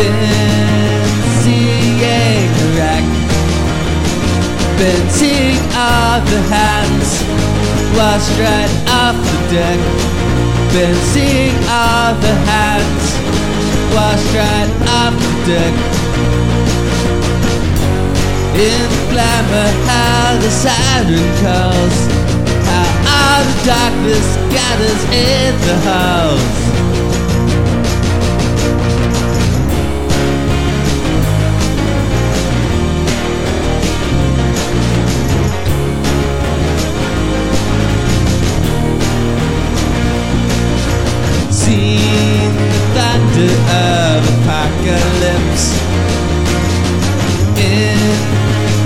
bin seeing wreck. Bending all the hands. Washed right off the deck. Bending all the hands. Washed right off the deck. In glamour how the siren calls. How all the darkness gathers in the house.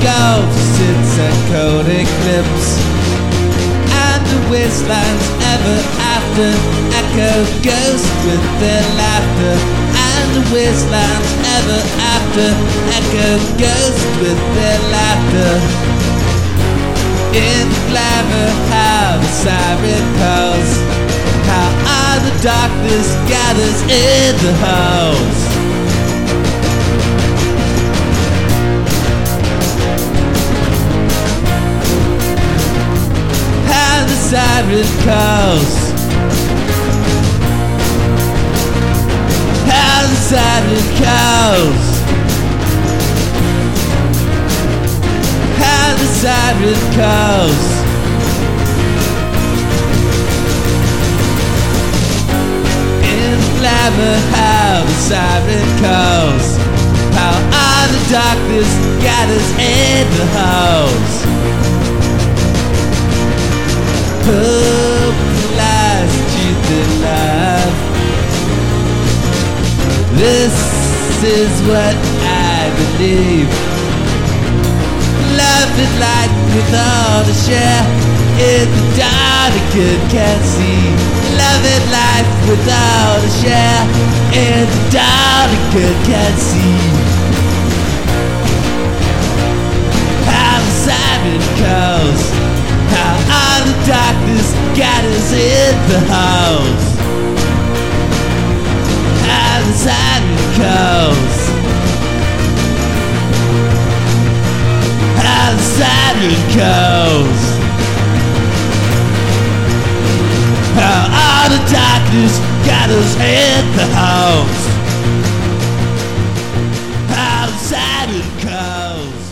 Gulf sits a cold eclipse. And the wastelands ever after Echo ghost with their laughter. And the wastelands ever after Echo ghost with their laughter. In the glamour how the siren calls. How all the darkness gathers in the halls the siren calls. And the siren calls. And the siren calls. In glamour, how the siren calls. How all the darkness gathers in the. Hope This is what I believe. Love and light with all the share in the dark the good can see. Love and life with all the share in the dark the good can see. How the siren calls. How all the darkness gathers in the house. How all the darkness got us at the house. Outside the coast.